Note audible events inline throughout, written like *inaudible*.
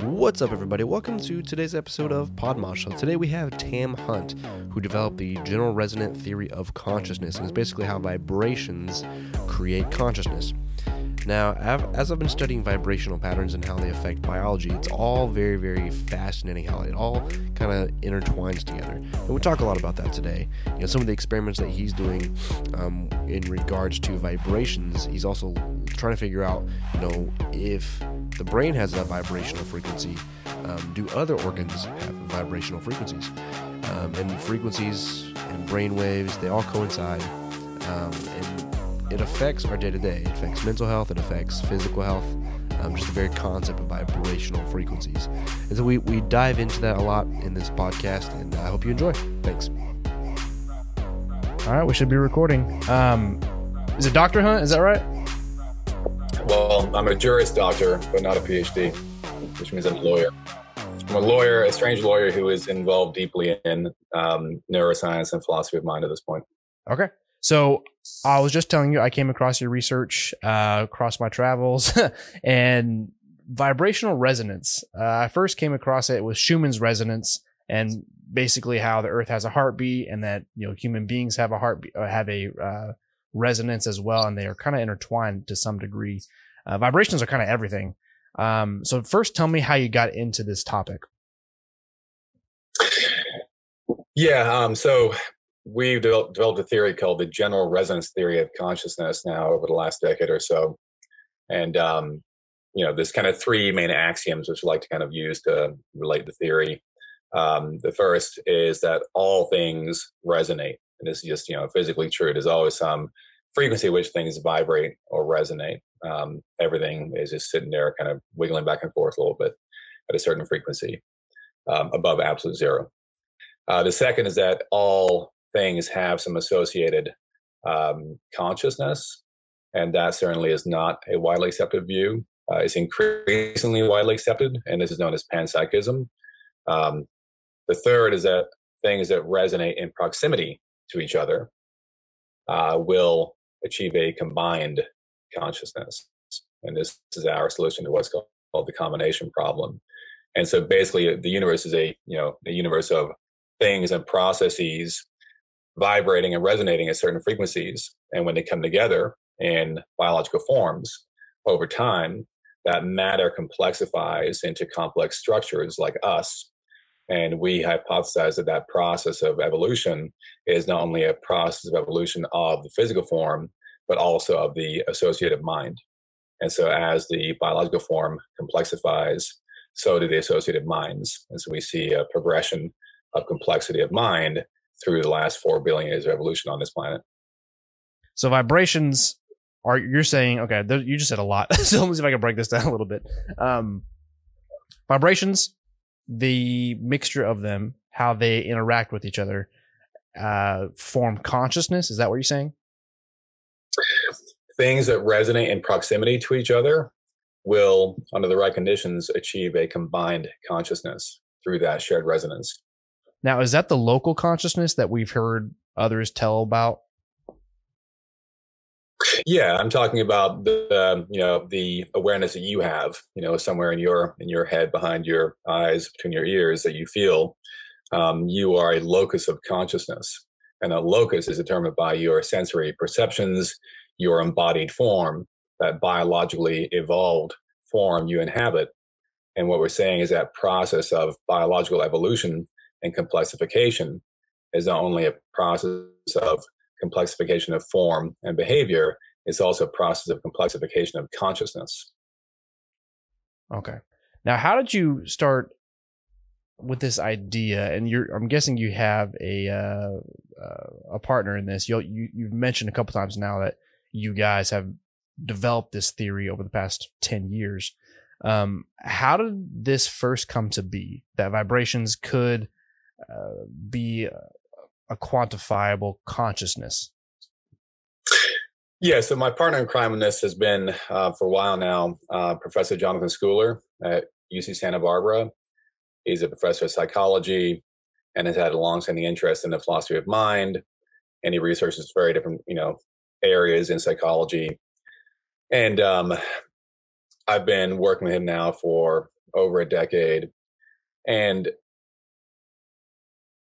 What's up, everybody? Welcome to today's episode of Podmasha. Today we have Tam Hunt, who developed the general resonant theory of consciousness, and it's basically how vibrations create consciousness. Now, as I've been studying vibrational patterns and how they affect biology, it's all very, very fascinating how it all kind of intertwines together. And we talk a lot about that today. You know, some of the experiments that he's doing um, in regards to vibrations, he's also trying to figure out, you know, if the brain has a vibrational frequency, um, do other organs have vibrational frequencies? Um, and frequencies and brain waves, they all coincide. Um, and it affects our day to day. It affects mental health, it affects physical health, um, just the very concept of vibrational frequencies. And so we, we dive into that a lot in this podcast, and I hope you enjoy. Thanks. All right, we should be recording. Um, is it Dr. Hunt? Is that right? Well, I'm a Juris Doctor, but not a PhD, which means I'm a lawyer. I'm a lawyer, a strange lawyer who is involved deeply in um, neuroscience and philosophy of mind at this point. Okay. So I was just telling you, I came across your research uh, across my travels *laughs* and vibrational resonance. Uh, I first came across it with Schumann's resonance and basically how the earth has a heartbeat and that, you know, human beings have a heartbeat, uh, have a uh, resonance as well. And they are kind of intertwined to some degree. Uh, vibrations are kind of everything. Um, so first tell me how you got into this topic. Yeah. Um, so we've developed, developed a theory called the general resonance theory of consciousness now over the last decade or so. And, um, you know, there's kind of three main axioms which we like to kind of use to relate the theory. Um, the first is that all things resonate. And this is just, you know, physically true. There's always some frequency at which things vibrate or resonate. Um, everything is just sitting there kind of wiggling back and forth a little bit at a certain frequency um, above absolute zero. Uh, the second is that all things have some associated um, consciousness, and that certainly is not a widely accepted view. Uh, it's increasingly widely accepted, and this is known as panpsychism. Um, the third is that things that resonate in proximity to each other uh, will achieve a combined consciousness. And this is our solution to what's called, called the combination problem. And so basically the universe is a, you know, a universe of things and processes vibrating and resonating at certain frequencies. And when they come together in biological forms over time, that matter complexifies into complex structures like us. And we hypothesize that that process of evolution is not only a process of evolution of the physical form, but also of the associative mind. And so, as the biological form complexifies, so do the associative minds. And so, we see a progression of complexity of mind through the last four billion years of evolution on this planet. So vibrations are you're saying okay? You just said a lot. *laughs* so let me see if I can break this down a little bit. Um, vibrations, the mixture of them, how they interact with each other, uh, form consciousness. Is that what you're saying? Things that resonate in proximity to each other will, under the right conditions, achieve a combined consciousness through that shared resonance. Now, is that the local consciousness that we've heard others tell about? Yeah, I'm talking about the you know the awareness that you have, you know, somewhere in your in your head, behind your eyes, between your ears, that you feel um, you are a locus of consciousness, and a locus is determined by your sensory perceptions, your embodied form, that biologically evolved form you inhabit. And what we're saying is that process of biological evolution and complexification is not only a process of complexification of form and behavior, is also a process of complexification of consciousness. Okay. Now, how did you start with this idea? And you're, I'm guessing you have a uh, uh, a partner in this. you you you've mentioned a couple times now that you guys have developed this theory over the past ten years. Um, how did this first come to be? That vibrations could uh, be a quantifiable consciousness? Yeah, so my partner in crime in this has been uh, for a while now, uh, Professor Jonathan Schooler at UC Santa Barbara. He's a professor of psychology and has had a long-standing interest in the philosophy of mind, and he researches very different, you know, areas in psychology. And um, I've been working with him now for over a decade. And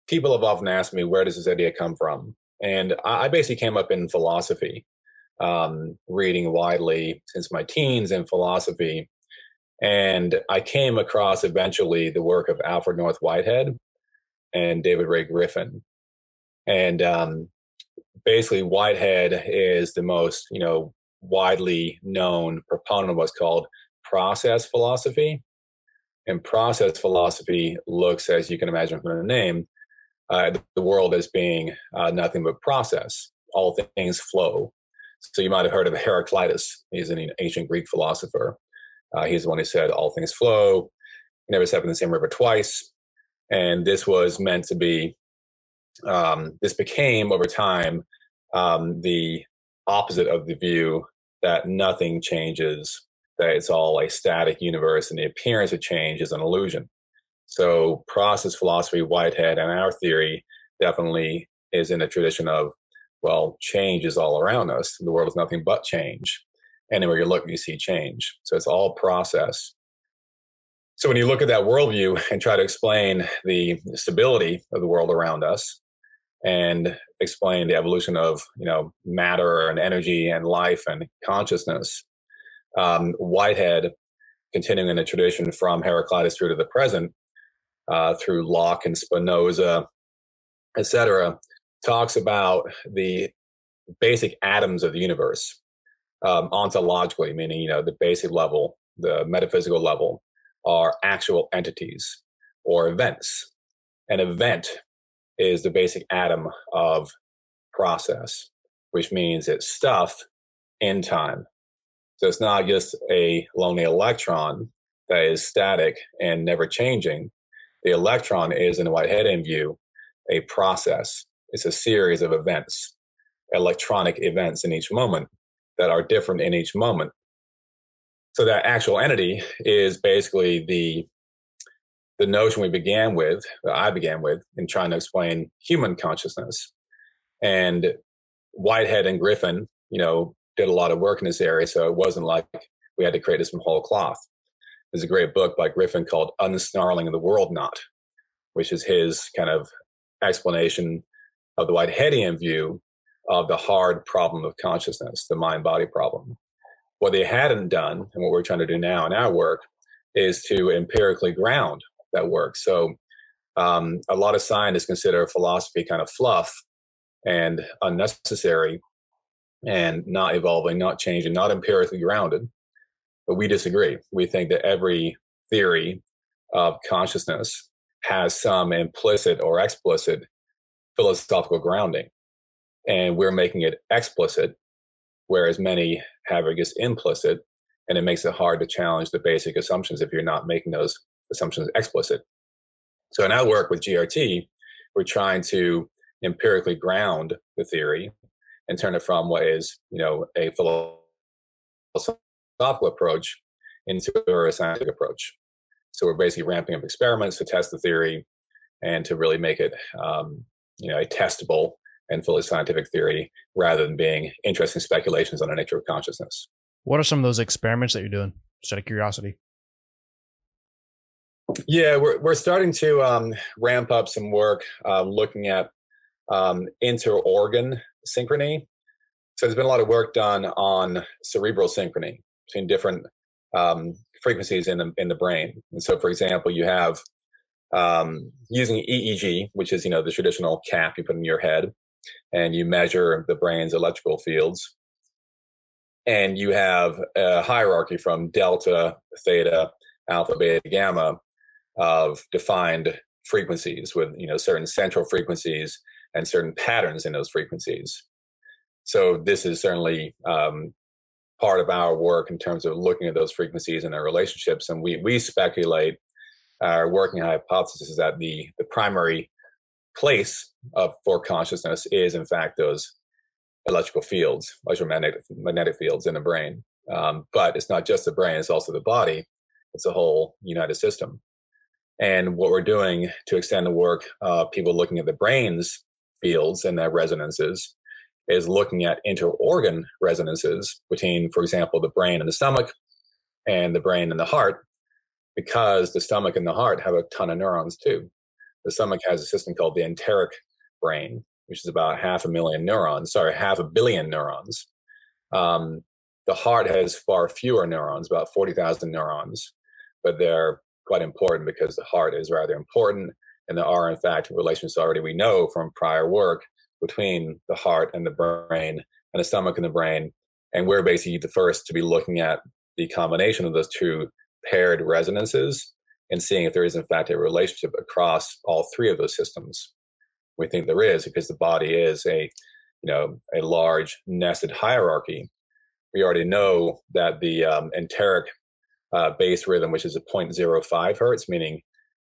people have often asked me, where does this idea come from? And I basically came up in philosophy, um, reading widely since my teens in philosophy. And I came across eventually the work of Alfred North Whitehead and David Ray Griffin. And um, basically, Whitehead is the most, you know, widely known proponent of what's called process philosophy. And process philosophy looks, as you can imagine from the name, uh, the world as being uh, nothing but process. All things flow. So you might have heard of Heraclitus. He's an ancient Greek philosopher. Uh, he's the one who said, All things flow, never step in the same river twice. And this was meant to be, um, this became over time um, the opposite of the view that nothing changes, that it's all a static universe and the appearance of change is an illusion. So, process philosophy, Whitehead, and our theory definitely is in a tradition of, well, change is all around us. The world is nothing but change. Anywhere you look, you see change. So, it's all process. So, when you look at that worldview *laughs* and try to explain the stability of the world around us, and explain the evolution of you know matter and energy and life and consciousness. Um, Whitehead, continuing in the tradition from Heraclitus through to the present, uh, through Locke and Spinoza, etc., talks about the basic atoms of the universe um, ontologically, meaning you know the basic level, the metaphysical level, are actual entities or events. An event is the basic atom of process, which means it's stuff in time. So it's not just a lonely electron that is static and never changing. The electron is, in the Whiteheadian view, a process. It's a series of events, electronic events in each moment that are different in each moment. So that actual entity is basically the the notion we began with, that I began with, in trying to explain human consciousness. And Whitehead and Griffin, you know, did a lot of work in this area. So it wasn't like we had to create this from whole cloth. There's a great book by Griffin called Unsnarling of the World Knot, which is his kind of explanation of the Whiteheadian view of the hard problem of consciousness, the mind body problem. What they hadn't done, and what we're trying to do now in our work, is to empirically ground that work. So um, a lot of scientists consider philosophy kind of fluff and unnecessary and not evolving, not changing, not empirically grounded. But we disagree. We think that every theory of consciousness has some implicit or explicit philosophical grounding. And we're making it explicit, whereas many have it just implicit. And it makes it hard to challenge the basic assumptions if you're not making those assumptions explicit. So in our work with GRT, we're trying to empirically ground the theory and turn it from what is, you know, a philosophical approach into a scientific approach. So we're basically ramping up experiments to test the theory and to really make it, um, you know, a testable and fully scientific theory rather than being interesting speculations on the nature of consciousness. What are some of those experiments that you're doing? Just out of curiosity. Yeah, we're we're starting to um, ramp up some work uh, looking at um, inter-organ synchrony. So there's been a lot of work done on cerebral synchrony between different um, frequencies in the in the brain. And so, for example, you have um, using EEG, which is you know the traditional cap you put in your head, and you measure the brain's electrical fields. And you have a hierarchy from delta, theta, alpha, beta, gamma, of defined frequencies with you know certain central frequencies and certain patterns in those frequencies. So this is certainly um, part of our work in terms of looking at those frequencies and their relationships. And we we speculate our working hypothesis is that the the primary place of for consciousness is in fact those electrical fields, electromagnetic magnetic fields in the brain. Um, but it's not just the brain; it's also the body. It's a whole united system. And what we're doing to extend the work, uh, people looking at the brain's fields and their resonances, is looking at inter-organ resonances between, for example, the brain and the stomach and the brain and the heart. because the stomach and the heart have a ton of neurons too. The stomach has a system called the enteric brain, which is about half a million neurons, sorry, half a billion neurons. Um, the heart has far fewer neurons, about 40,000 neurons, but they're quite important because the heart is rather important. And there are, in fact, relations already we know from prior work between the heart and the brain and the stomach and the brain. And we're basically the first to be looking at the combination of those two paired resonances and seeing if there is, in fact, a relationship across all three of those systems. We think there is because the body is a, you know, a large nested hierarchy. We already know that the um, enteric uh, base rhythm, which is a 0.05 hertz, meaning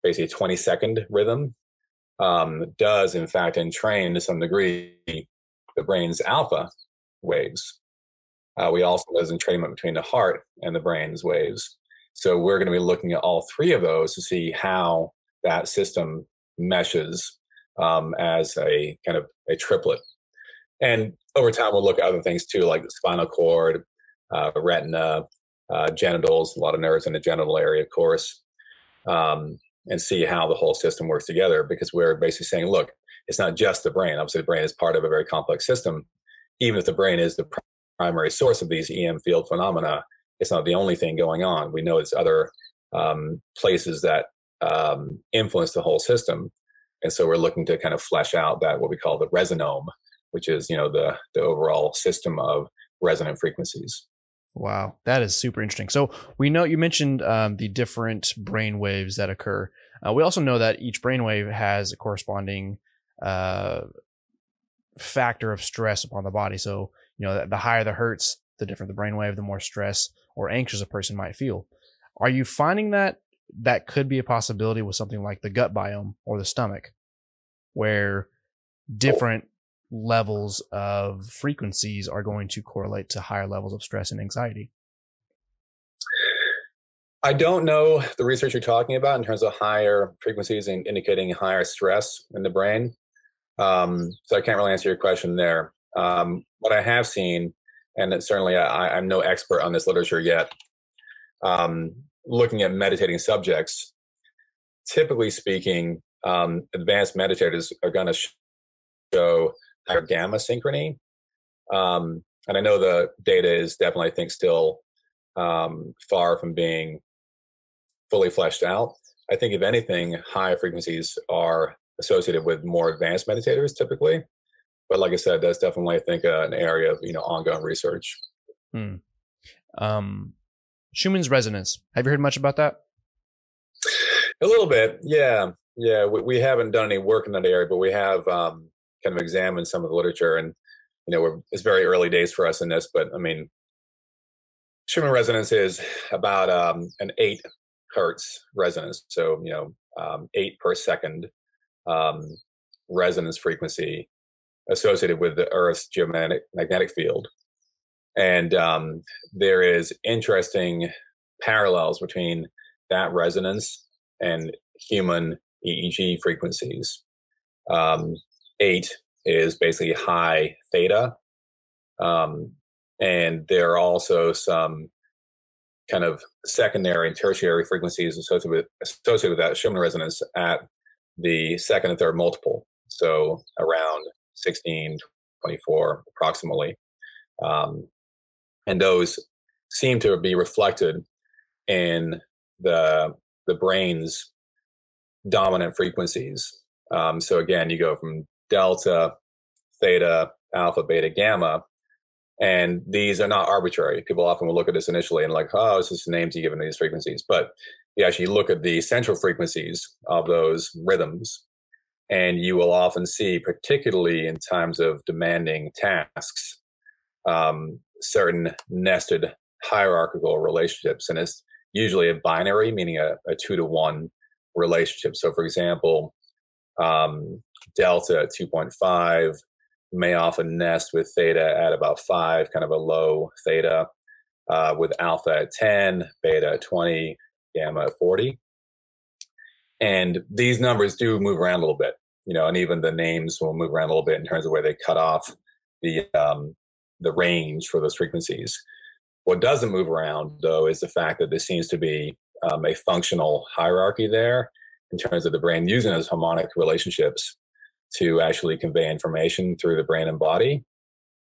basically a 20 second rhythm, um, does in fact entrain to some degree the brain's alpha waves. Uh, we also there's entrainment between the heart and the brain's waves. So we're going to be looking at all three of those to see how that system meshes um, as a kind of a triplet. And over time, we'll look at other things too, like the spinal cord, uh, retina, uh, genitals, a lot of nerves in the genital area, of course, um, and see how the whole system works together. Because we're basically saying, look, it's not just the brain. Obviously, the brain is part of a very complex system. Even if the brain is the primary source of these EM field phenomena, it's not the only thing going on. We know it's other um, places that um, influence the whole system, and so we're looking to kind of flesh out that what we call the resonome, which is you know the the overall system of resonant frequencies. Wow, that is super interesting. So we know you mentioned um, the different brain waves that occur. Uh, we also know that each brainwave has a corresponding uh, factor of stress upon the body. So you know, the higher the hertz, the different the brainwave, the more stress or anxious a person might feel. Are you finding that that could be a possibility with something like the gut biome or the stomach, where different levels of frequencies are going to correlate to higher levels of stress and anxiety? I don't know the research you're talking about in terms of higher frequencies and indicating higher stress in the brain. Um, so I can't really answer your question there. Um, what I have seen, and certainly I, am no expert on this literature yet, um, looking at meditating subjects, typically speaking, um, advanced meditators are going to show higher gamma synchrony. Um, and I know the data is definitely, I think, still um, far from being fully fleshed out. I think, if anything, high frequencies are associated with more advanced meditators typically. But like I said, that's definitely, I think, uh, an area of you know ongoing research. Hmm. Um, Schumann's resonance. Have you heard much about that? A little bit, yeah, yeah. We, we haven't done any work in that area, but we have um, kind of examined some of the literature, and you know, it's very early days for us in this. But I mean, Schumann resonance is about um, an eight hertz resonance, so you know, um, eight per second um, resonance frequency associated with the Earth's geomagnetic field. And um, there is interesting parallels between that resonance and human EEG frequencies. Um, eight is basically high theta. Um, and there are also some kind of secondary and tertiary frequencies associated with, associated with that Schumann resonance at the second and third multiple. So around 16, 24 approximately. Um, and those seem to be reflected in the the brain's dominant frequencies. Um, so again, you go from delta, theta, alpha, beta, gamma, and these are not arbitrary. People often will look at this initially and like, oh, it's just names you give in these frequencies. But you actually look at the central frequencies of those rhythms, and you will often see, particularly in times of demanding tasks, um, certain nested hierarchical relationships. And it's usually a binary, meaning a, a two to one relationship. So, for example, um, delta at 2.5 may often nest with theta at about 5, kind of a low theta, uh, with alpha at 10, beta at 20, gamma at 40. And these numbers do move around a little bit, you know, and even the names will move around a little bit in terms of where they cut off the um, the range for those frequencies. What doesn't move around though is the fact that there seems to be um, a functional hierarchy there in terms of the brain using those harmonic relationships to actually convey information through the brain and body.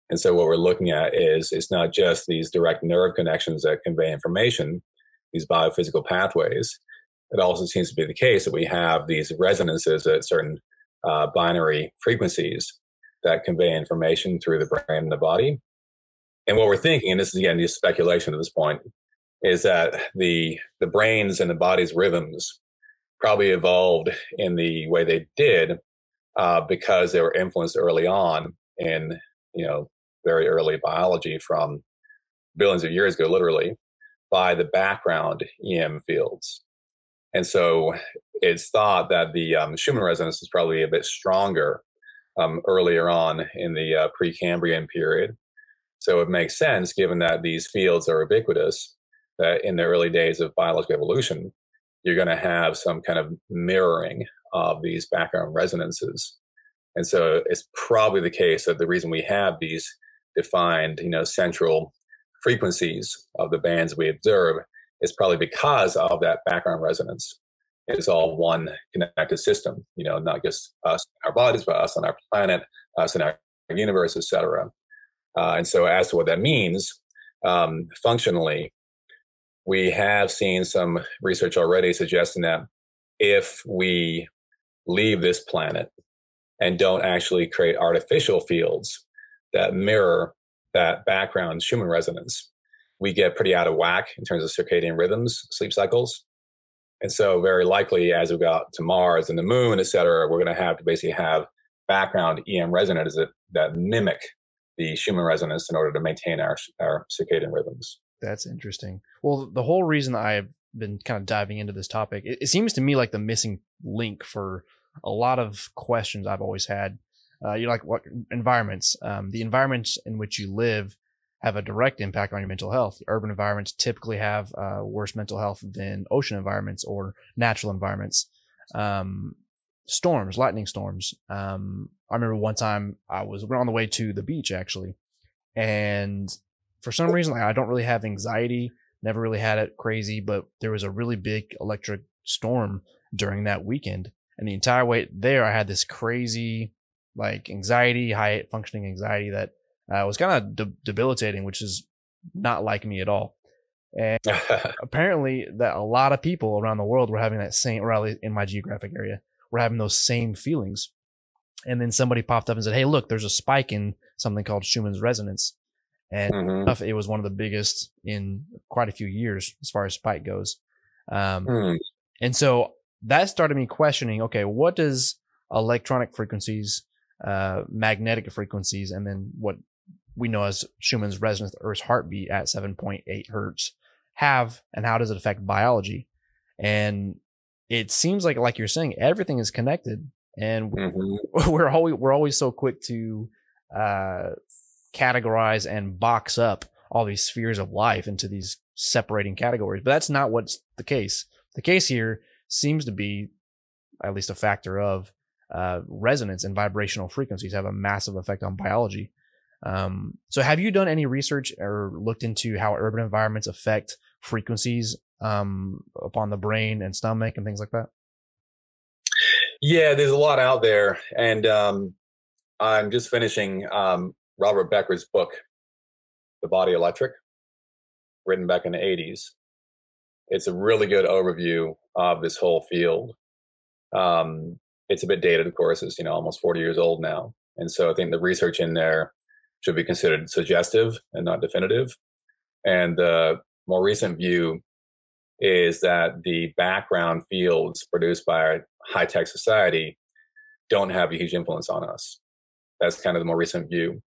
And so what we're looking at is it's not just these direct nerve connections that convey information, these biophysical pathways. It also seems to be the case that we have these resonances at certain uh, binary frequencies that convey information through the brain and the body. And what we're thinking, and this is again just speculation at this point, is that the the brains and the body's rhythms probably evolved in the way they did uh, because they were influenced early on in you know very early biology from billions of years ago, literally, by the background EM fields. And so it's thought that the um, Schumann resonance is probably a bit stronger um, earlier on in the uh, Precambrian period. So it makes sense, given that these fields are ubiquitous, that in the early days of biological evolution, you're going to have some kind of mirroring of these background resonances. And so it's probably the case that the reason we have these defined, you know, central frequencies of the bands we observe is probably because of that background resonance. It's all one connected system, you know, not just us our bodies, but us on our planet, us in our universe, etc. Uh, and so, as to what that means, um, functionally, we have seen some research already suggesting that if we leave this planet and don't actually create artificial fields that mirror that background Schumann resonance, we get pretty out of whack in terms of circadian rhythms, sleep cycles. And so, very likely, as we go to Mars and the moon, et cetera, we're going to have to basically have background EM resonators that, that mimic the Schumann resonance in order to maintain our, our circadian rhythms. That's interesting. Well, the whole reason I've been kind of diving into this topic, it, it seems to me like the missing link for a lot of questions I've always had. Uh, you like what environments? Um, the environments in which you live have a direct impact on your mental health. Urban environments typically have uh, worse mental health than ocean environments or natural environments. Um, storms, lightning storms. Um, I remember one time I was on the way to the beach actually, and for some reason like, I don't really have anxiety. Never really had it crazy, but there was a really big electric storm during that weekend, and the entire way there I had this crazy like anxiety, high functioning anxiety that uh, was kind of de- debilitating, which is not like me at all. And *laughs* apparently, that a lot of people around the world were having that same, or at least in my geographic area, were having those same feelings. And then somebody popped up and said, "Hey, look, there's a spike in something called Schumann's resonance." And mm-hmm. it was one of the biggest in quite a few years as far as spike goes. Um, mm. And so that started me questioning, okay, what does electronic frequencies, uh, magnetic frequencies, and then what we know as Schumann's resonance, Earth's heartbeat at 7.8 hertz, have, and how does it affect biology? And it seems like, like you're saying, everything is connected, and mm-hmm. *laughs* we're always we're always so quick to uh, categorize and box up all these spheres of life into these separating categories. But that's not what's the case. The case here seems to be, at least a factor of uh, resonance and vibrational frequencies have a massive effect on biology. Um, so, have you done any research or looked into how urban environments affect frequencies um, upon the brain and stomach and things like that? Yeah, there's a lot out there, and um, I'm just finishing um, Robert Becker's book, The Body Electric, written back in the 80s. It's a really good overview of this whole field. Um, it's a bit dated, of course. It's you know almost 40 years old now, and so I think the research in there should be considered suggestive and not definitive. And the more recent view is that the background fields produced by our high tech society don't have a huge influence on us. That's kind of the more recent view.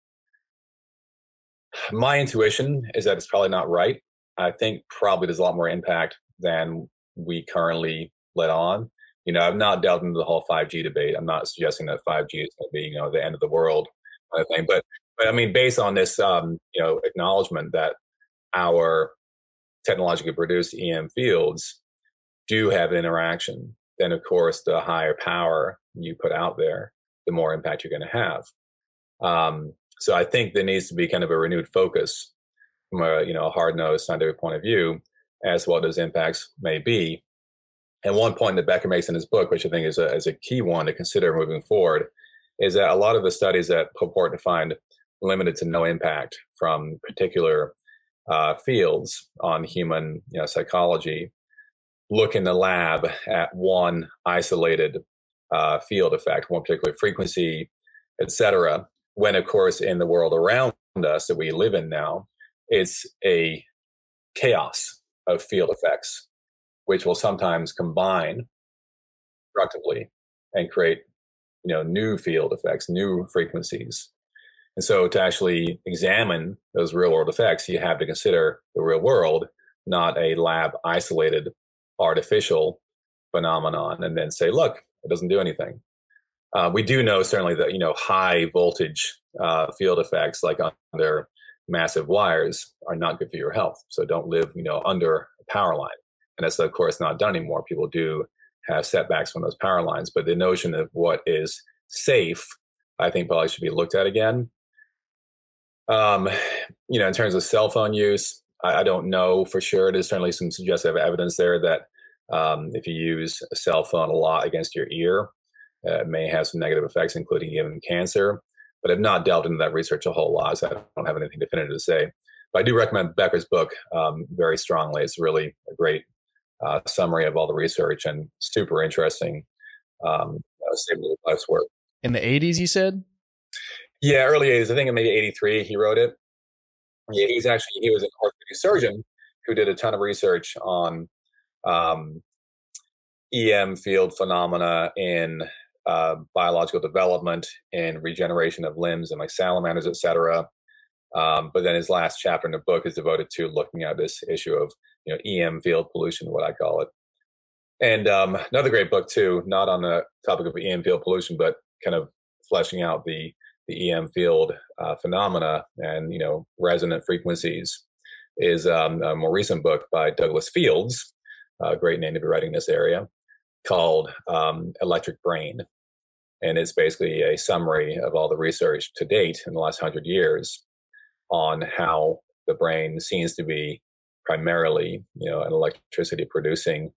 My intuition is that it's probably not right. I think probably there's a lot more impact than we currently let on. You know, I've not delved into the whole 5G debate. I'm not suggesting that 5G is going to be, you know, the end of the world kind of thing. But but I mean, based on this, um, you know, acknowledgement that our technologically produced EM fields do have interaction, then of course, the higher power you put out there, the more impact you're going to have. Um, so I think there needs to be kind of a renewed focus from a you know a hard nosed scientific point of view as what those impacts may be. And one point that Becker makes in his book, which I think is a, is a key one to consider moving forward, is that a lot of the studies that purport to find limited to no impact from particular uh, fields on human you know, psychology look in the lab at one isolated uh, field effect, one particular frequency, etc. When, of course, in the world around us that we live in now, it's a chaos of field effects, which will sometimes combine constructively and create, you know, new field effects, new frequencies. And so, to actually examine those real world effects, you have to consider the real world, not a lab isolated artificial phenomenon, and then say, look, it doesn't do anything. Uh, we do know certainly that you know high voltage uh, field effects like under massive wires are not good for your health. So don't live you know under a power line, and that's of course not done anymore. People do have setbacks from those power lines, but the notion of what is safe, I think, probably should be looked at again. Um, you know, in terms of cell phone use, I, I don't know for sure. There's certainly some suggestive evidence there that um, if you use a cell phone a lot against your ear, uh, may have some negative effects, including even cancer. But I've not delved into that research a whole lot, so I don't have anything definitive to say. But I do recommend Becker's book um, very strongly. It's really a great uh, summary of all the research and super interesting um, uh, life's work. In the 80s, you said? Yeah, early 80s. I think in maybe 83 he wrote it. Yeah, he's actually, he was an orthopedic surgeon who did a ton of research on um, EM field phenomena in uh, biological development and regeneration of limbs and like salamanders, etc. Um, but then his last chapter in the book is devoted to looking at this issue of you know EM field pollution, what I call it. And um, another great book too, not on the topic of EM field pollution, but kind of fleshing out the the EM field uh, phenomena and you know resonant frequencies, is um, a more recent book by Douglas Fields, a great name to be writing in this area, called um, Electric Brain. And it's basically a summary of all the research to date in the last hundred years on how the brain seems to be primarily, you know, an electricity producing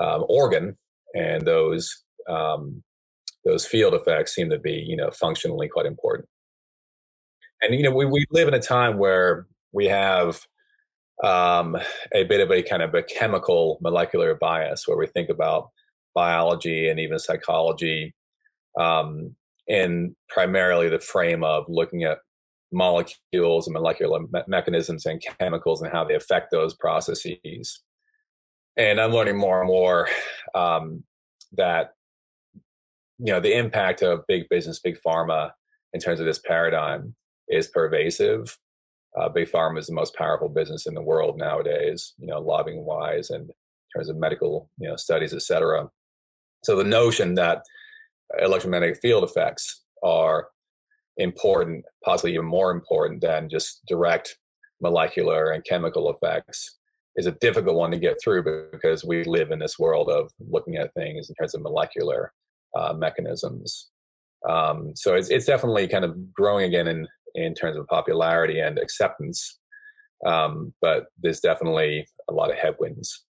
um, organ, and those um, those field effects seem to be, you know, functionally quite important. And you know, we we live in a time where we have um, a bit of a kind of a chemical molecular bias where we think about biology and even psychology um, in primarily the frame of looking at molecules and molecular me- mechanisms and chemicals and how they affect those processes. And I'm learning more and more um, that you know the impact of big business, big pharma in terms of this paradigm is pervasive uh, big pharma is the most powerful business in the world nowadays, you know, lobbying wise and in terms of medical, you know, studies, et cetera. So the notion that electromagnetic field effects are important, possibly even more important than just direct molecular and chemical effects is a difficult one to get through because we live in this world of looking at things in terms of molecular uh, mechanisms. Um, so it's, it's definitely kind of growing again in in terms of popularity and acceptance. Um, but there's definitely a lot of headwinds.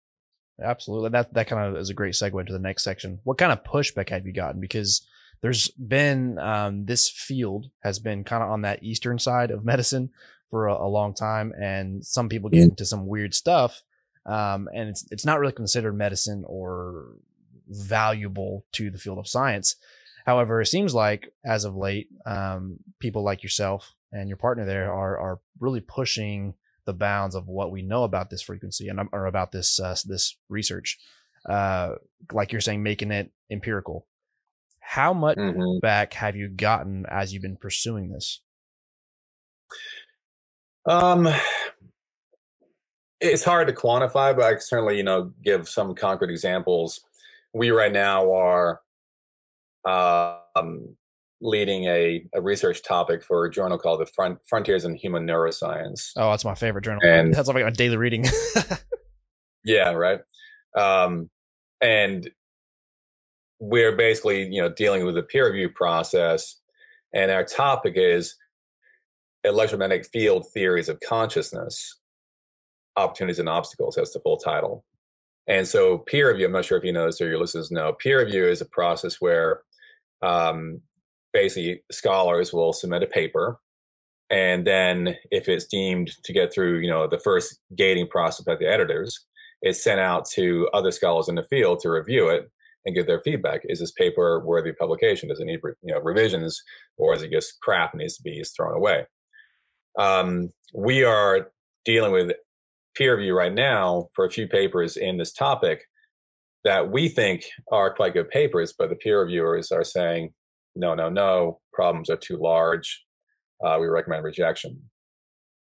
Absolutely. That that kind of is a great segue to the next section. What kind of pushback have you gotten? Because there's been um, this field has been kind of on that eastern side of *laughs* medicine for a, a long time, and some people get into some weird stuff, um, and it's it's not really considered medicine or valuable to the field of science. However, it seems like as of late, um, people like yourself and your partner there are are really pushing the bounds of what we know about this frequency and or about this uh, this research. Uh, like you're saying, making it empirical. How much mm-hmm. back have you gotten as you've been pursuing this? Um, it's hard to quantify, but I can certainly, you know, give some concrete examples. We right now are um, leading a, a research topic for a journal called the Front, Frontiers in Human Neuroscience. Oh, that's my favorite journal. And that's like my daily reading. *laughs* yeah, right. Um, and we're basically, you know, dealing with the peer review process, and our topic is electromagnetic field theories of consciousness. opportunities and obstacles. That's the full title. And so peer review, I'm not sure if you know this or your listeners know, peer review is a process where um, basically scholars will submit a paper and then if it's deemed to get through you know the first gating process by the editors it's sent out to other scholars in the field to review it and give their feedback. Is this paper worthy of publication? Does it need you know revisions or is it just crap and needs to be thrown away? Um, we are dealing with peer review right now for a few papers in this topic that we think are quite good papers but the peer reviewers are saying no, no, no, problems are too large. Uh, we recommend rejection.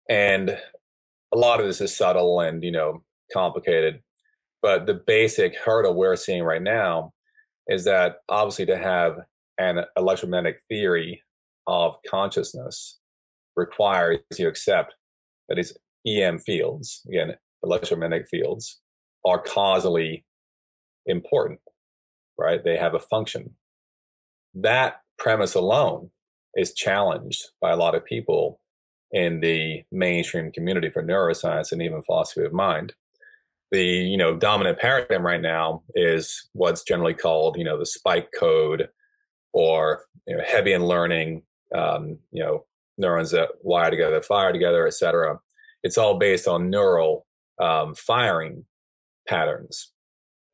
And a lot of this is subtle and, you know, complicated. But the basic hurdle we're seeing right now is that obviously to have an electromagnetic theory of consciousness requires you accept that these EM fields, again, electromagnetic fields, are causally important, right? They have a function. That premise alone is challenged by a lot of people in the mainstream community for neuroscience and even philosophy of mind. The you know dominant paradigm right now is what's generally called you know the spike code or you know, Hebbian learning. Um, you know neurons that wire together, fire together, etc. It's all based on neural um, firing patterns.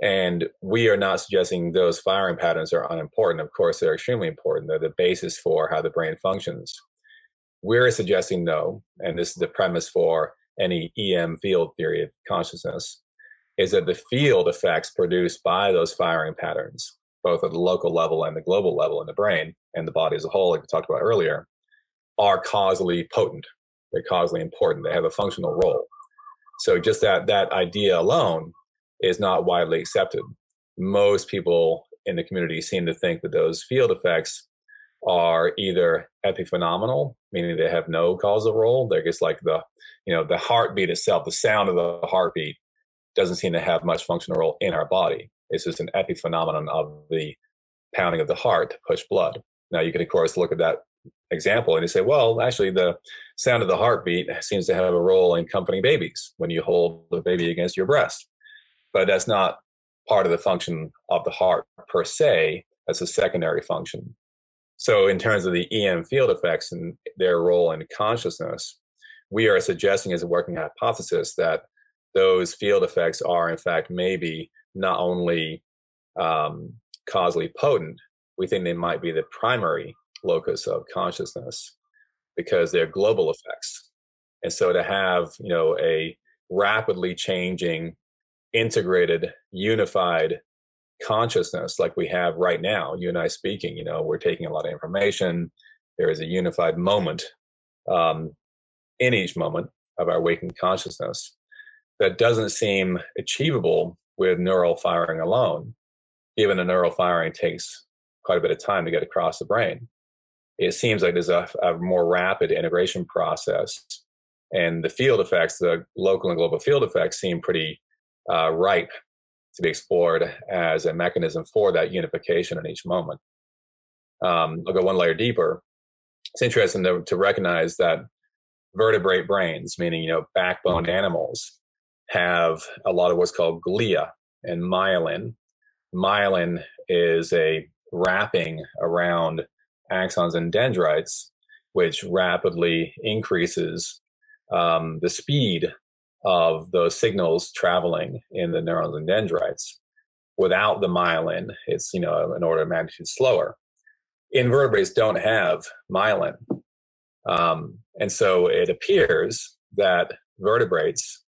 And we are not suggesting those firing patterns are unimportant. Of course, they're extremely important. They're the basis for how the brain functions. We're suggesting though, and this is the premise for any EM field theory of consciousness, is that the field effects produced by those firing patterns, both at the local level and the global level in the brain and the body as a whole, like we talked about earlier, are causally potent. They're causally important. They have a functional role. So just that that idea alone is not widely accepted. Most people in the community seem to think that those field effects are either epiphenomenal, meaning they have no causal role. They're just like the, you know, the heartbeat itself, the sound of the heartbeat doesn't seem to have much functional role in our body. It's just an epiphenomenon of the pounding of the heart to push blood. Now you can of course look at that example and you say, well, actually the sound of the heartbeat seems to have a role in comforting babies when you hold the baby against your breast but that's not part of the function of the heart per se. That's a secondary function. So, in terms of the EM field effects and their role in consciousness, we are suggesting as a working hypothesis that those field effects are, in fact, maybe not only um, causally potent, we think they might be the primary locus of consciousness because they're global effects. And so to have, you know, a rapidly changing integrated, unified consciousness like we have right now, you and I speaking, you know, we're taking a lot of information. There is a unified moment um, in each moment of our waking consciousness that doesn't seem achievable with neural firing alone, given the neural firing takes quite a bit of time to get across the brain. It seems like there's a, a more rapid integration process. And the field effects, the local and global field effects, seem pretty uh, ripe to be explored as a mechanism for that unification in each moment. Um, I'll go one layer deeper. It's interesting to, to recognize that vertebrate brains, meaning you know backbone animals, have a lot of what's called glia and myelin. Myelin is a wrapping around axons and dendrites, which rapidly increases um, the speed of those signals traveling in the neurons and dendrites. Without the myelin, it's you know an order of magnitude slower. Invertebrates don't have myelin, um, and so it appears that vertebrates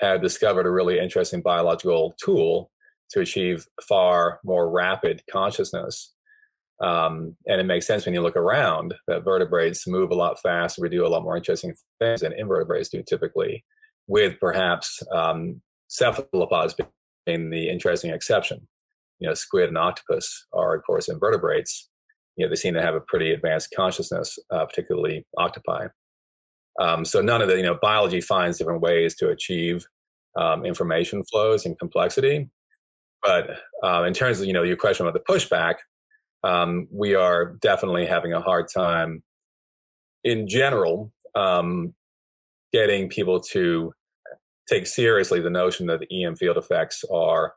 have discovered a really interesting biological tool to achieve far more rapid consciousness. Um, and it makes sense when you look around that vertebrates move a lot faster, we do a lot more interesting things than invertebrates do typically with perhaps um, cephalopods being the interesting exception. You know, squid and octopus are, of course, invertebrates. You know, they seem to have a pretty advanced consciousness, uh, particularly octopi. Um, so none of the, you know, biology finds different ways to achieve um, information flows and complexity. But uh, in terms of, you know, your question about the pushback, um, we are definitely having a hard time in general um, getting people to take seriously the notion that the EM field effects are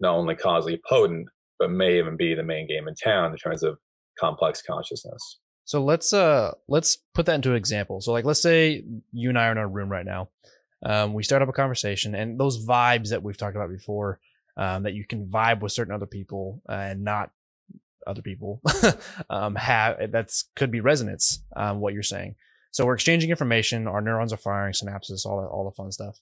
not only causally potent, but may even be the main game in town in terms of complex consciousness. So let's uh let's put that into an example. So like let's say you and I are in our room right now. Um, we start up a conversation, and those vibes that we've talked about before, um, that you can vibe with certain other people uh, and not other people, *laughs* um, have that's could be resonance. Um, what you're saying. So we're exchanging information. Our neurons are firing, synapses, all all the fun stuff.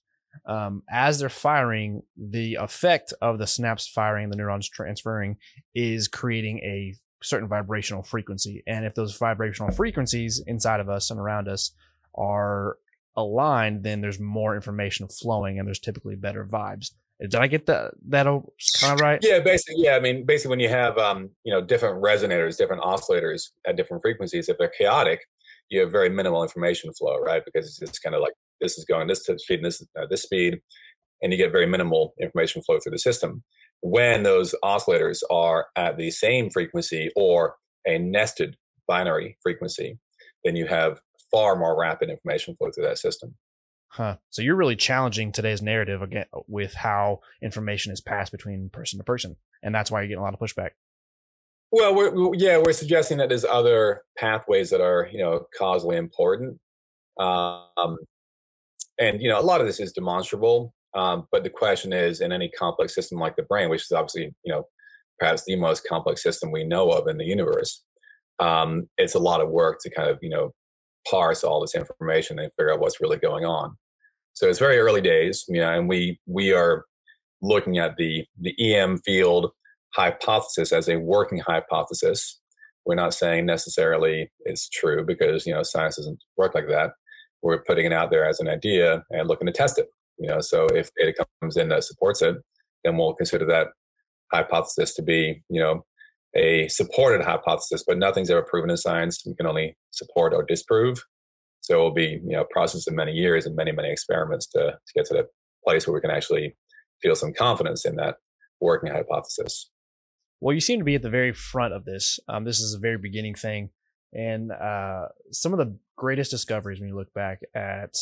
Um, as they're firing, the effect of the synapse firing, the neurons transferring, is creating a certain vibrational frequency. And if those vibrational frequencies inside of us and around us are aligned, then there's more information flowing, and there's typically better vibes. Did I get that that kind of right? Yeah, basically. Yeah, I mean, basically, when you have um, you know different resonators, different oscillators at different frequencies, if they're chaotic, you have very minimal information flow, right? Because it's kind of like this is going this speed and this uh, this speed, and you get very minimal information flow through the system. When those oscillators are at the same frequency or a nested binary frequency, then you have far more rapid information flow through that system. Huh. So you're really challenging today's narrative again with how information is passed between person to person, and that's why you're getting a lot of pushback. Well, we're, yeah, we're suggesting that there's other pathways that are, you know, causally important. Um, and, you know, a lot of this is demonstrable. Um, but the question is, in any complex system like the brain, which is obviously, you know, perhaps the most complex system we know of in the universe, um, it's a lot of work to kind of, you know, parse all this information and figure out what's really going on. So it's very early days, you know, and we we are looking at the the EM field hypothesis as a working hypothesis. We're not saying necessarily it's true because you know science doesn't work like that. We're putting it out there as an idea and looking to test it. You know, so if data comes in that supports it, then we'll consider that hypothesis to be you know a supported hypothesis. But nothing's ever proven in science. We can only support or disprove. So it will be you know a process of many years and many many experiments to to get to the place where we can actually feel some confidence in that working hypothesis. Well, you seem to be at the very front of this. Um, this is a very beginning thing. And uh, some of the greatest discoveries when you look back at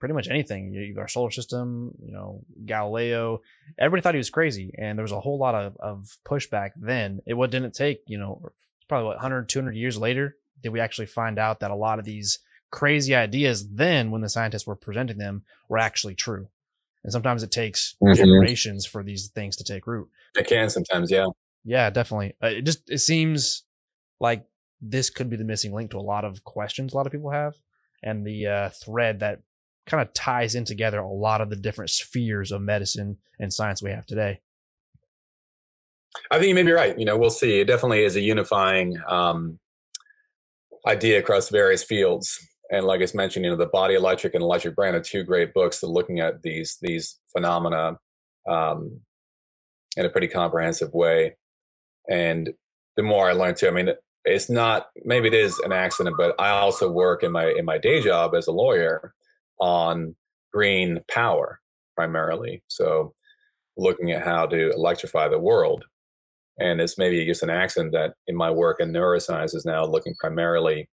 pretty much anything, our solar system, you know, Galileo, everybody thought he was crazy. And there was a whole lot of, of pushback then. It what didn't take, you know, probably what 100, 200 years later did we actually find out that a lot of these crazy ideas then when the scientists were presenting them were actually true. And sometimes it takes mm-hmm. generations for these things to take root. It can sometimes, yeah. Yeah, definitely. Uh, it just it seems like this could be the missing link to a lot of questions a lot of people have, and the uh, thread that kind of ties in together a lot of the different spheres of medicine and science we have today. I think you may be right. You know, we'll see. It definitely is a unifying um, idea across various fields. And like I mentioned, you know, the body electric and electric brain are two great books that looking at these these phenomena um, in a pretty comprehensive way. And the more I learn too, I mean, it's not maybe it is an accident, but I also work in my in my day job as a lawyer on green power primarily. So looking at how to electrify the world. And it's maybe just an accident that in my work in neuroscience is now looking primarily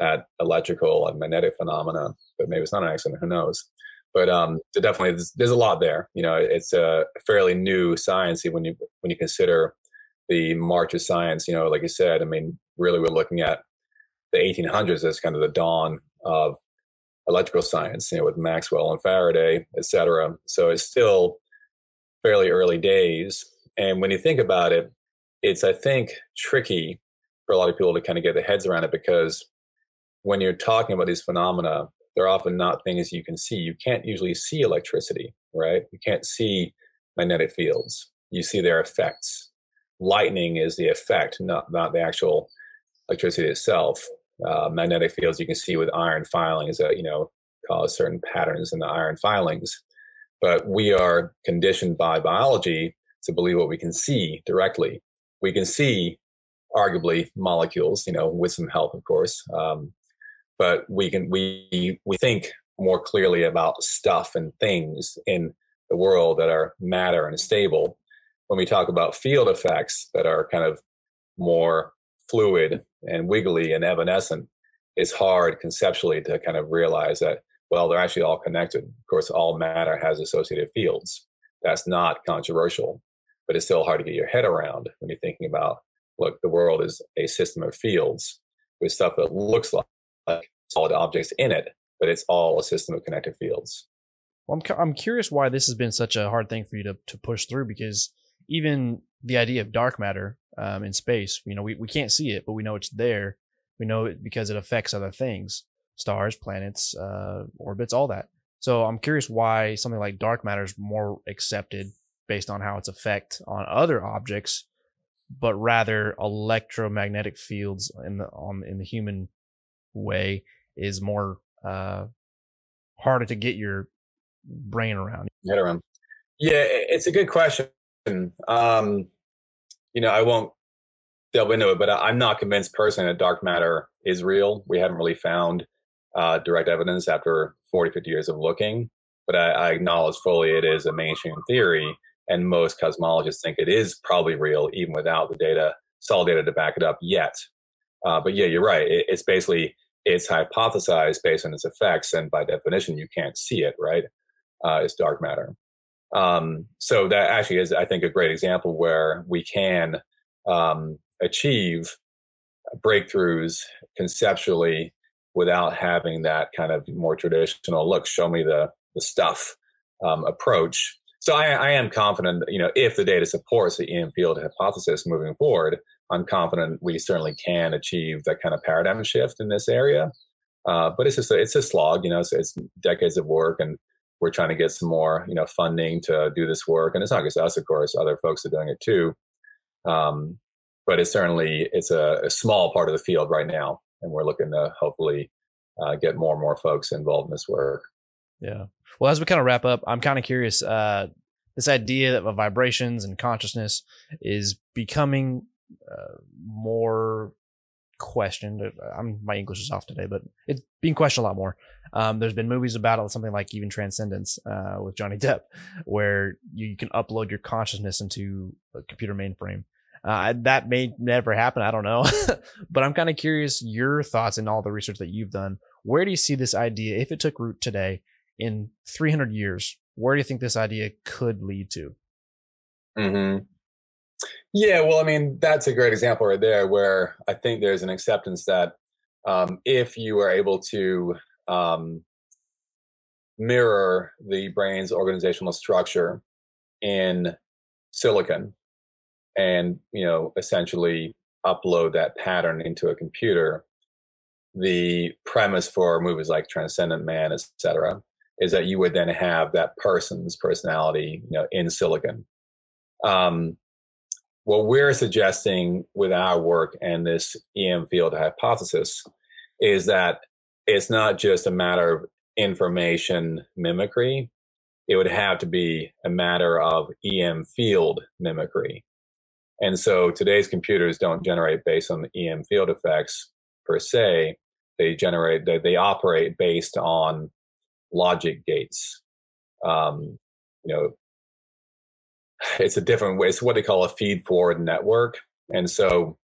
at electrical and magnetic phenomena, but maybe it's not an accident, who knows? But um, definitely, there's, there's, a lot there. You know, it's a fairly new science when you when you consider the march of science, you know, like you said, I mean, really we're looking at the 1800s as kind of the dawn of electrical science, you know, with Maxwell and Faraday, et cetera. So it's still fairly early days. And when you think about it, it's, I think, tricky for a lot of people to kind of get their heads around it because when you're talking about these phenomena, they're often not things you can see. You can't usually see electricity, right? You can't see magnetic fields. You see their effects lightning is the effect, not not the actual electricity itself. Uh, magnetic fields you can see with iron filings that you know cause certain patterns in the iron filings, but we are conditioned by biology to believe what we can see directly. We can see arguably molecules, you know, with some help, of course, um, but we can we we think more clearly about stuff and things in the world that are matter and stable when we talk about field effects that are kind of more fluid and wiggly and evanescent, it's hard conceptually to kind of realize that Well, they're actually all connected. Of course, all matter has associated fields. That's not controversial, but it's still hard to get your head around when you're thinking about look, the world is a system of fields with stuff that looks like, like solid objects in it, but it's all a system of connected fields. Well, I'm, I'm curious why this has been such a hard thing for you to, to push through because even the idea of dark matter um, in space, you know, we, we can't see it, but we know it's there. We know it because it affects other things stars, planets, uh, orbits, all that. So I'm curious why something like dark matter is more accepted based on how its effect on other objects, but rather electromagnetic fields in the on in the human way is more uh, harder to get your brain around. Around. Yeah, it's a good question. Um, you know, I won't delve into it, but I'm not convinced personally that dark matter is real. We haven't really found uh, direct evidence after 40, 50 years of looking, but I, I acknowledge fully it is a mainstream theory, and most cosmologists think it is probably real, even without the data, solid data to back it up yet. Uh, but yeah, you're right. It, it's basically it's hypothesized based on its effects, and by definition, you can't see it. Right? Uh, it's dark matter. Um, so that actually is, I think, a great example where we can um, achieve breakthroughs conceptually without having that kind of more traditional look, show me the the stuff um, approach. So I, I, am confident, you know, if the data supports the EM field hypothesis moving forward, I'm confident we certainly can achieve that kind of paradigm shift in this area. Uh, but it's just a, it's a slog, you know, it's, it's decades of work and we're trying to get some more you know funding to do this work. And it's not just us of course other folks are doing it too. Um, but it's certainly it's a, a, small part of the field right now. And we're looking to hopefully uh, get more and more folks involved in this work. Yeah. Well as we kind of wrap up i'm kind of curious uh, this idea of vibrations and consciousness is becoming uh, more questioned. I'm my English is off today, but it's being questioned a lot more. Um, there's been movies about it, something like even Transcendence uh, with Johnny Depp, where you, you, can upload your consciousness into a computer mainframe. Uh, that may never happen. I don't know, *laughs* but I'm kind of curious your thoughts and all the research that you've done. Where do you see this idea, if it took root today, in 300 years? Where do you think this idea could lead to? Hmm. Yeah, well, I mean, that's a great example right there where I think there's an acceptance that um, if you are able to um, mirror the brain's organizational structure in silicon and, you know, essentially upload that pattern into a computer, the premise for movies like Transcendent Man, etc., is that you would then have that person's personality, you know, in silicon. Um, what we're suggesting with our work and this EM field hypothesis is that it's not just a matter of information mimicry. It would have to be a matter of EM field mimicry. And so today's computers don't generate based on the EM field effects per se. They generate, they, they operate based on logic gates. Um, you know, it's a different way. It's what they call a feed forward network. And so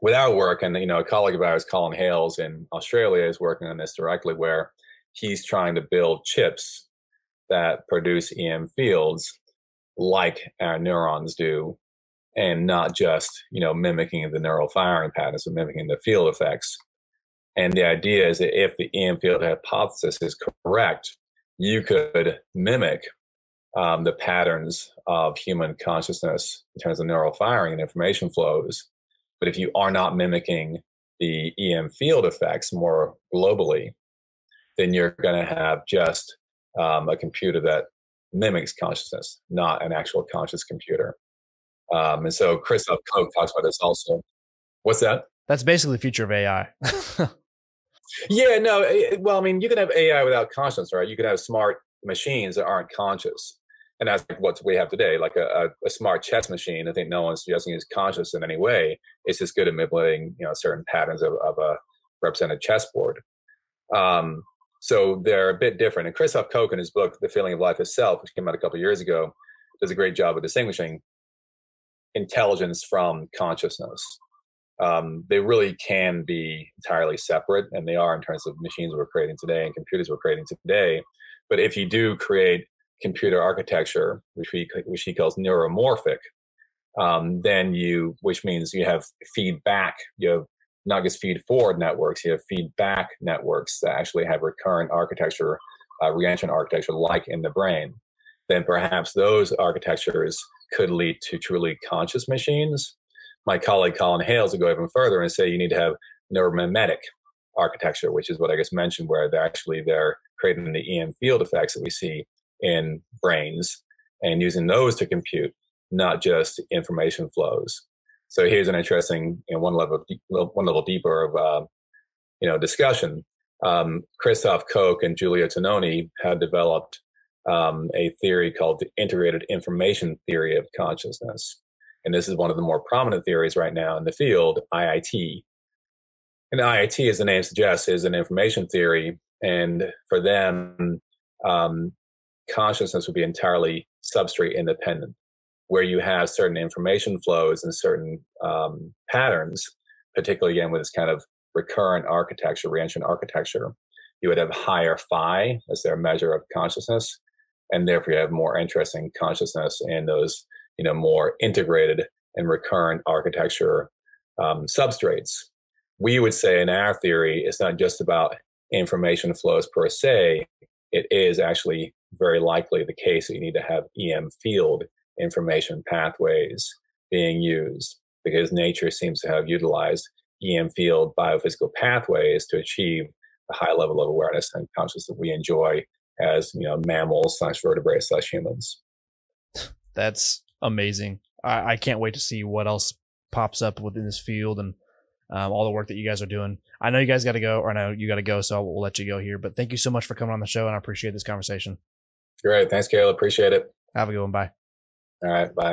with our work, and you know, a colleague of ours, Colin Hales in Australia, is working on this directly, where he's trying to build chips that produce EM fields like our neurons do, and not just you know mimicking the neural firing patterns, but mimicking the field effects. And the idea is that if the EM field hypothesis is correct, you could mimic um, the patterns of human consciousness in terms of neural firing and information flows. But if you are not mimicking the EM field effects more globally, then you're going to have just um, a computer that mimics consciousness, not an actual conscious computer. Um, and so Christoph Koch talks about this also. What's that? That's basically the future of AI. *laughs* yeah, no. It, well, I mean, you can have AI without consciousness, right? You can have smart machines that aren't conscious and that's what we have today, like a, a, a, smart chess machine. I think no one's suggesting is conscious in any way. It's just good at manipulating, you know, certain patterns of, of a represented chessboard. Um, so they're a bit different. And Christoph Koch in his book, The Feeling of Life Itself, which came out a couple years ago, does a great job of distinguishing intelligence from consciousness. um, they really can be entirely separate, and they are in terms of machines we're creating today and computers we're creating today. But if you do create computer architecture, which we which he calls neuromorphic, um, then you, which means you have feedback, you have not just feed forward networks, you have feedback networks that actually have recurrent architecture, uh, reentrant architecture, like in the brain. Then perhaps those architectures could lead to truly conscious machines my colleague Colin Hales will go even further and say you need to have neuromimetic architecture, which is what I just mentioned, where they're actually they're creating the EM field effects that we see in brains and using those to compute, not just information flows. So here's an interesting, you know, one level one level deeper of uh, you know discussion. Um, Christoph Koch and Giulio Tononi had developed um, a theory called the integrated information theory of consciousness and this is one of the more prominent theories right now in the field, IIT. And IIT, as the name suggests, is an information theory. And for them, um, consciousness would be entirely substrate independent, where you have certain information flows and certain um, patterns, particularly again with this kind of recurrent architecture, reentrant architecture. You would have higher phi as their measure of consciousness, and therefore you have more interesting consciousness in those you know more integrated and recurrent architecture um, substrates. We would say in our theory, it's not just about information flows per se. It is actually very likely the case that you need to have EM field information pathways being used because nature seems to have utilized EM field biophysical pathways to achieve the high level of awareness and consciousness that we enjoy as you know mammals slash vertebrates slash humans. That's amazing. I, I can't wait to see what else pops up within this field and um, all the work that you guys are doing. I know you guys got to go, or I know you got to go, so we'll let you go here. But thank you so much for coming on the show, and I appreciate this conversation. Great. Thanks, Caleb. Appreciate it. Have a good one. Bye. All right. Bye.